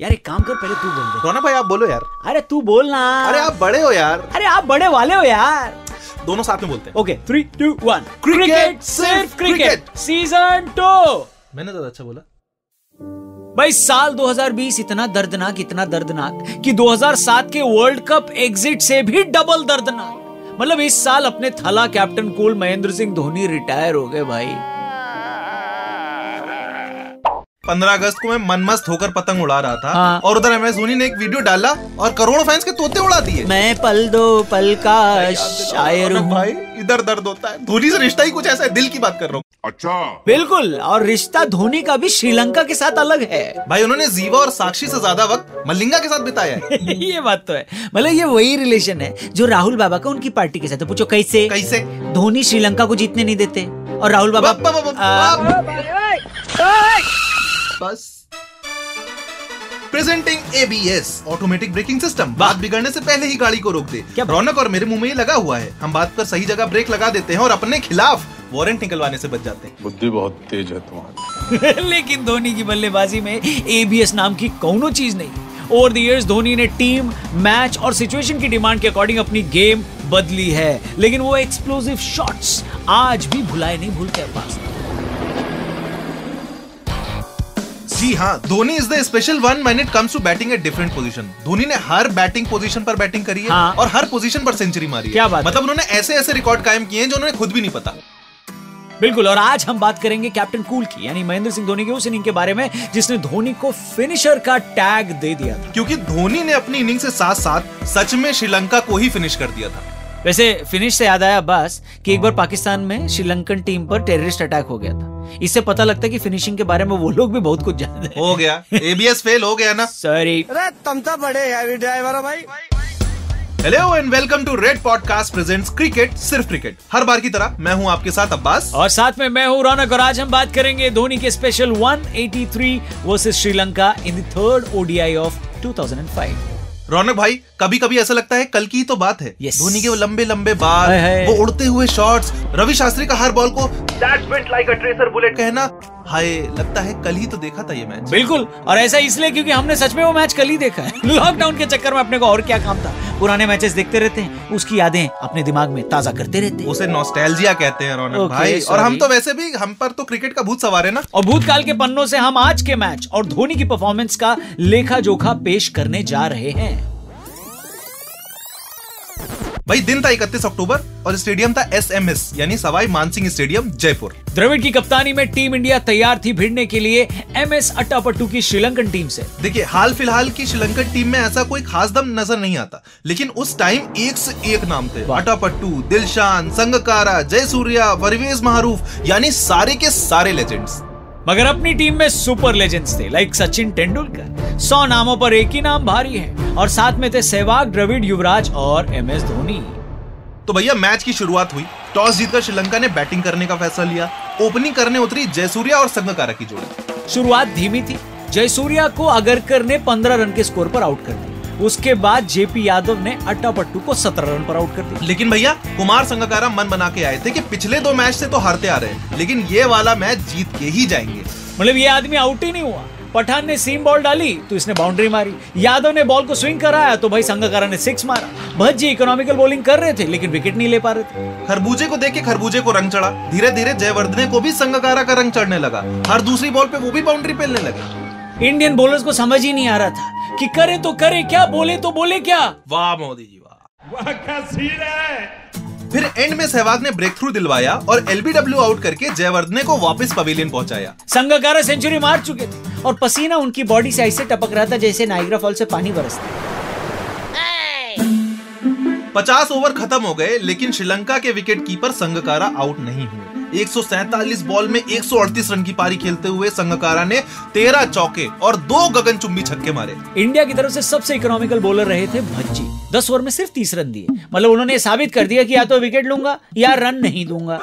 यार एक काम कर पहले तू बोल दे। रौनक भाई आप बोलो यार। अरे तू बोल ना। अरे आप बड़े हो यार। अरे आप बड़े वाले हो यार। दोनों साथ में बोलते हैं। Okay three two one Cricket, सिर्फ़ सिर्फ़ क्रिकेट सीज़न टू मैंने ज़्यादा अच्छा बोला। भाई साल 2020 इतना दर्दनाक इतना दर्दनाक कि 2007 के वर्ल्ड कप एग्जिट से भी डबल दर्दनाक। मतलब इस साल अपने Thala captain cool Mahendra Singh Dhoni retire हो गए भाई। पंद्रह अगस्त को मैं मनमस्त होकर पतंग उड़ा रहा था हाँ। और उधर एमएस धोनी ने एक वीडियो डाला और करोड़ों फैंस के तोते उड़ा दिए। मैं पल दो पल का शायर भाई इधर दर्द होता है। धोनी से रिश्ता ही कुछ ऐसा है दिल की बात कर रहा हूँ। अच्छा। बिल्कुल और रिश्ता धोनी का भी श्रीलंका के साथ अलग है। भाई उन्होंने जीवा और साक्षी से ज़्यादा वक्त मलिंगा के साथ बिताया है। ये बात तो है। मतलब ये वही रिलेशन है जो राहुल बाबा का उनकी पार्टी के साथ पूछो कैसे? कैसे? धोनी श्रीलंका को जीतने नहीं देते। और राहुल बाबा बस। Presenting ABS automatic braking system बात बिगड़ने से पहले ही गाड़ी को रोक दे। क्या रौनक और मेरे मुँह में ये लगा हुआ है। हम बात पर सही जगह ब्रेक लगा देते हैं और अपने खिलाफ वारंट निकलवाने से बच जाते हैं। बुद्धि बहुत तेज है तुम्हारी। लेकिन धोनी की बल्लेबाजी में एबीएस नाम की कौनो चीज़ नहीं। ओवर द इयर्स धोनी ने टीम मैच और सिचुएशन की डिमांड के अकॉर्डिंग अपनी गेम बदली है। लेकिन वो एक्सप्लोसिव शॉट्स आज भी भुलाए नहीं भूलते अब्बास जी हाँ Dhoni is the special one when it comes to batting at different position Dhoni ने हर बैटिंग पोजीशन पर बैटिंग करी है हाँ। और हर पोजीशन पर सेंचुरी मारी क्या बात मतलब उन्होंने ऐसे ऐसे रिकॉर्ड कायम किए हैं जो उन्हें खुद भी नहीं पता। बिल्कुल और आज हम बात करेंगे कैप्टन कूल की यानी महेंद्र सिंह धोनी की उस इनिंग के बारे में जिसने धोनी को फिनिशर का टैग दे दिया था। क्योंकि धोनी ने अपनी इनिंग से साथ साथ सच में श्रीलंका को ही फिनिश कर दिया था। वैसे फिनिश से याद आया अब्बास कि एक बार पाकिस्तान में श्रीलंकन टीम पर टेररिस्ट अटैक हो गया था। इससे पता लगता है कि फिनिशिंग के बारे में वो लोग भी बहुत कुछ जानते हैं। हो गया। एबीएस फेल हो गया ना। सॉरी अरे तुम तो बड़े हैवी ड्राइवर हो भाई। Hello and welcome to Red Podcast presents cricket सिर्फ़ क्रिकेट हर बार की तरह मैं हूँ आपके साथ अब्बास। और साथ में मैं हूँ रौनक और आज हम बात करेंगे धोनी के special 183 versus Sri Lanka in the third ODI of 2005 Raunak भाई कभी कभी ऐसा लगता है कल की ही तो बात है Yes. धोनी के वो लंबे लंबे बाल। वो उड़ते हुए शॉट्स रवि शास्त्री का हर बॉल को that's like a tracer bullet कहना हाय लगता है कल ही तो देखा था ये मैच बिल्कुल और ऐसा इसलिए क्योंकि हमने सच में वो मैच कल ही देखा है। लॉकडाउन के चक्कर में अपने को और क्या काम था? पुराने मैचेस देखते रहते हैं उसकी यादें अपने दिमाग में ताज़ा करते रहते हैं। उसे नॉस्टैल्जिया कहते हैं रौनक Okay, भाई। और हम तो वैसे भी हम पर तो क्रिकेट का भूत सवार है ना? और भूतकाल के पन्नों से हम आज के मैच और धोनी की परफॉर्मेंस का लेखा जोखा पेश करने जा रहे हैं। भाई दिन था इकतीस अक्टूबर और स्टेडियम था एस एम एस यानी सवाई मानसिंह स्टेडियम जयपुर। द्रविड़ की कप्तानी में टीम इंडिया तैयार थी भिड़ने के लिए एम एस अट्टापट्टू की श्रीलंकन टीम से। देखिए हाल फ़िलहाल की श्रीलंकन टीम में ऐसा कोई खास दम नज़र नहीं आता लेकिन उस टाइम एक से एक नाम थे। वाह। अटापट्टू दिलशान संगकारा जय सूर्या परवेज महारूफ यानी सारे के सारे लेजेंड्स मगर अपनी टीम में सुपर लेजेंड्स थे लाइक सचिन तेंदुलकर। सौ नामों पर एक ही नाम भारी है। और साथ में थे सहवाग द्रविड़ युवराज और एम एस धोनी। तो भैया मैच की शुरुआत हुई। टॉस जीतकर श्रीलंका ने बैटिंग करने का फैसला लिया। ओपनिंग करने उतरी जयसूर्या और संगकारा की जोड़ी। शुरुआत धीमी थी। जयसूर्या को अगरकर ने 15 रन के स्कोर पर आउट कर दिया। उसके बाद जेपी यादव ने अट्टा पट्टू को 17 रन पर आउट कर दिया। लेकिन भैया कुमार संगकारा मन बना के आए थे कि पिछले दो मैच से तो हारते आ रहे हैं लेकिन ये वाला मैच जीत के ही जाएँगे। मतलब ये आदमी आउट ही नहीं हुआ। पठान ने सीम बॉल डाली तो इसने बाउंड्री मारी। यादव ने बॉल को स्विंग कराया तो भाई संगकारा ने सिक्स मारा। भज्जी इकोनॉमिकल बॉलिंग कर रहे थे लेकिन विकेट नहीं ले पा रहे थे। खरबूजे को देख के खरबूजे को रंग चढ़ा। धीरे धीरे जयवर्धने को भी संगकारा का रंग चढ़ने लगा। हर दूसरी बॉल पे वो भी बाउंड्री पेलने लगे। इंडियन बॉलर्स को समझ ही नहीं आ रहा था कि करे तो करे क्या बोले तो बोले क्या? वाह मोदी जी वाह। फिर एंड में सहवाग ने ब्रेक थ्रू दिलवाया और एलबीडब्ल्यू आउट करके जयवर्धने को वापस पवेलियन पहुँचाया। संगकारा सेंचुरी मार चुके थे और पसीना उनकी बॉडी से ऐसे टपक रहा था जैसे नाइग्रा फॉल से पानी बरसता पचास ओवर खत्म हो गए लेकिन श्रीलंका के विकेट कीपर संगकारा आउट नहीं हुए। 147 बॉल में 138 रन की पारी खेलते हुए संगकारा ने 13 चौके और दो गगनचुंबी छक्के मारे। इंडिया की तरफ़ से सबसे इकोनॉमिकल बॉलर रहे थे भज्जी। दस ओवर में सिर्फ़ तीस रन दिए। मतलब उन्होंने साबित कर दिया कि या तो विकेट लूँगा या रन नहीं दूँगा।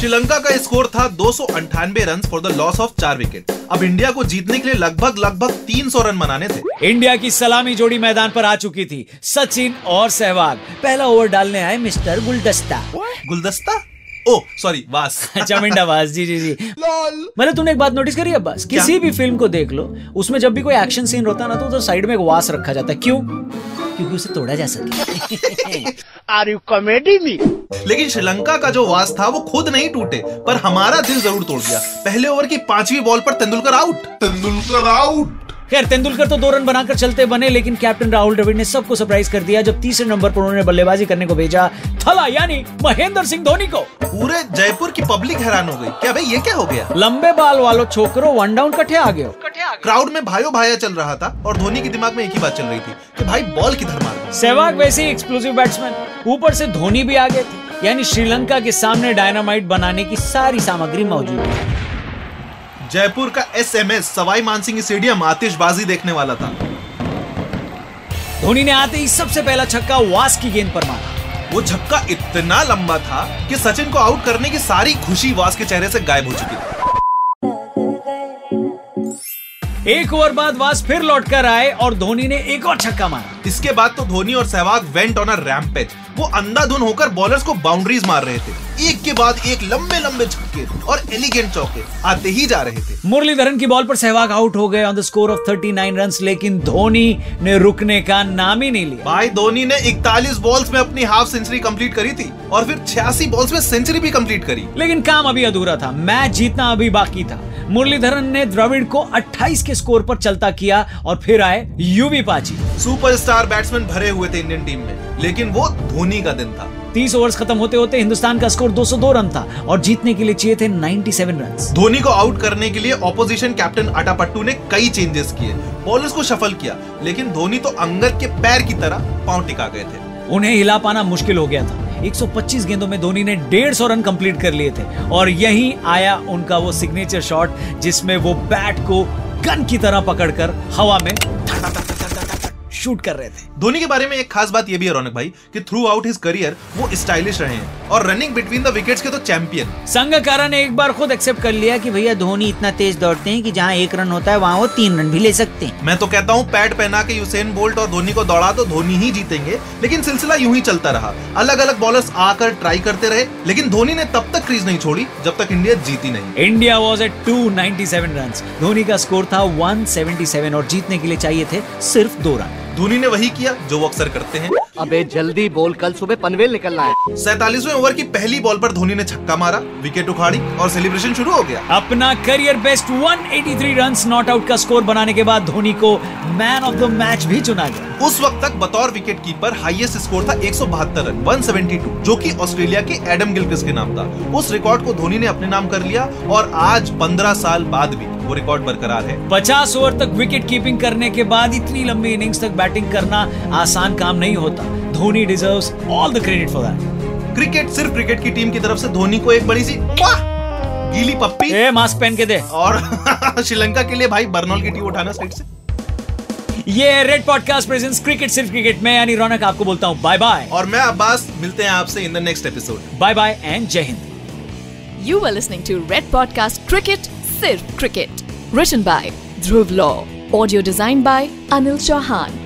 श्रीलंका का स्कोर था दो सौ अंठानवे run for the loss of चार विकेट अब इंडिया को जीतने के लिए लगभग लगभग 300 रन बनाने थे। इंडिया की सलामी जोड़ी मैदान पर आ चुकी थी। सचिन और सहवाग। पहला ओवर डालने आए मिस्टर गुलदस्ता। गुलदस्ता? ओ सॉरी वास चमिंडा बास जी जी जी। मतलब तूने एक बात नोटिस करी अब्बास किसी भी फ़िल्म को देख लो उसमें जब भी कोई एक्शन सीन होता है ना तो उधर साइड में एक वास रखा जाता है। क्यों? क्योंकि उसे तोड़ा जा सके। आर यू कॉमेडी मी लेकिन श्रीलंका का जो वास था वो खुद नहीं टूटे पर हमारा दिल ज़रूर तोड़ दिया। पहले ओवर की पांचवी बॉल पर तेंदुलकर आउट तेंदुलकर आउट खैर तेंदुलकर तो दो रन बनाकर चलते बने लेकिन कैप्टन राहुल द्रविड़ ने सबको सरप्राइज़ कर दिया जब तीसरे नंबर पर उन्होंने बल्लेबाजी करने को भेजा थला यानी महेंद्र सिंह धोनी को। पूरे जयपुर की पब्लिक हैरान हो गई। क्या भाई ये क्या हो गया? लंबे बाल वालों छोकरो वन डाउन कटे आ गए क्राउड में भाइयों भाया चल रहा था और धोनी के दिमाग में एक ही बात चल रही थी कि भाई बॉल किधर मार सहवाग वैसे ही एक्सप्लोसिव बैट्समैन ऊपर से धोनी भी आ गए थे यानी श्रीलंका के सामने डायनामाइट बनाने की सारी सामग्री मौजूद है जयपुर का एसएमएस सवाई मानसिंह स्टेडियम आतिशबाजी देखने वाला था। धोनी ने आते ही सबसे पहला छक्का वास की गेंद पर मारा। वो झक्का इतना लंबा था कि सचिन को आउट करने की सारी खुशी वास के चेहरे से गायब हो चुकी थी। एक ओवर बाद वास फिर लौटकर आए और धोनी ने एक और छक्का मारा। इसके बाद तो धोनी और Sehwag went on a rampage वो अंधाधुन होकर बॉलर्स को बाउंड्रीज मार रहे थे। एक के बाद एक लंबे लंबे छक्के और एलिगेंट चौके आते ही जा रहे थे। मुरलीधरन की बॉल पर सहवाग आउट हो गए on the score of 39 runs लेकिन धोनी ने रुकने का नाम ही नहीं लिया। भाई धोनी ने 41 बॉल्स में अपनी हाफ़ सेंचुरी कंप्लीट करी थी और फिर 86 बॉल्स में सेंचुरी भी कंप्लीट करी। लेकिन काम अभी अधूरा था मैच जीतना अभी बाकी था। मुरलीधरन ने द्रविड़ को 28 के स्कोर पर चलता किया और फिर आए यूवी पाची। सुपरस्टार बैट्समैन भरे हुए थे इंडियन टीम में लेकिन वो धोनी का दिन था। 30 ओवर्स खत्म होते होते हिंदुस्तान का स्कोर 202 रन था और जीतने के लिए चाहिए थे 97 रन धोनी को आउट करने के लिए ऑपोजिशन कैप्टन अटापट्टू ने कई चेंजेस किए। बॉलर्स को शफल किया लेकिन धोनी तो अंगद के पैर की तरह पाँव टिका गए थे। उन्हें हिला पाना मुश्किल हो गया था। 125 गेंदों में धोनी ने 150 रन कंप्लीट कर लिए थे और यही आया उनका वो सिग्नेचर शॉट जिसमें वो बैट को गन की तरह पकड़कर हवा में शूट कर रहे थे। धोनी के बारे में एक खास बात यह भी है रौनक भाई कि थ्रू आउट हिज करियर वो स्टाइलिश रहे हैं। और रनिंग बिटवीन द विकेट्स के तो चैंपियन संगकारा ने एक बार खुद एक्सेप्ट कर लिया कि भैया धोनी इतना तेज दौड़ते हैं कि जहाँ एक रन होता है वहाँ वो तीन रन भी ले सकते हैं। मैं तो कहता हूँ पैड पहना के यूसेन बोल्ट और धोनी को दौड़ा तो धोनी ही जीतेंगे लेकिन सिलसिला यूँ ही चलता रहा। अलग अलग बॉलर्स आकर ट्राई करते रहे लेकिन धोनी ने तब तक क्रीज नहीं छोड़ी जब तक इंडिया जीती नहीं। India was at 297 run Dhoni का स्कोर था 177 और जीतने के लिए चाहिए थे सिर्फ़ दो रन। धोनी ने वही किया जो वो अक्सर करते हैं। अबे जल्दी बोल कल सुबह पनवेल निकलना है। सैतालीसवें ओवर की पहली बॉल पर धोनी ने छक्का मारा विकेट उखाड़ी और सेलिब्रेशन शुरू हो गया। अपना career best 183 runs not out का स्कोर बनाने के बाद धोनी को मैन ऑफ़ द मैच भी चुना गया। उस वक्त तक बतौर विकेट कीपर हाईएस्ट स्कोर था एक रन 172 जो कि ऑस्ट्रेलिया के एडम गिलक्रिस्ट के नाम था। उस रिकॉर्ड को धोनी ने अपने नाम कर लिया और आज 15 साल बाद भी वो रिकॉर्ड बरकरार है। 50 ओवर तक विकेट कीपिंग करने के बाद इतनी लंबी इनिंग्स तक बैटिंग करना आसान काम नहीं होता। Dhoni deserves all the credit for that cricket सिर्फ़ क्रिकेट की टीम की तरफ़ से धोनी को एक बड़ी सी गीली पप्पी। ए मास्क पहन के दे। और श्रीलंका के लिए भाई बर्नौल की टीम उठाना स्टेट से। ये रेड पॉडकास्ट प्रेजेंट्स क्रिकेट सिर्फ़ क्रिकेट में यानी रौनक आपको बोलता हूँ बाय बाय और मैं अब्बास मिलते हैं आपसे in the next episode bye bye and जय हिंद You were listening to Red Podcast Cricket Sirf Cricket. Written by Dhruv Law. Audio designed by Anil Chauhan.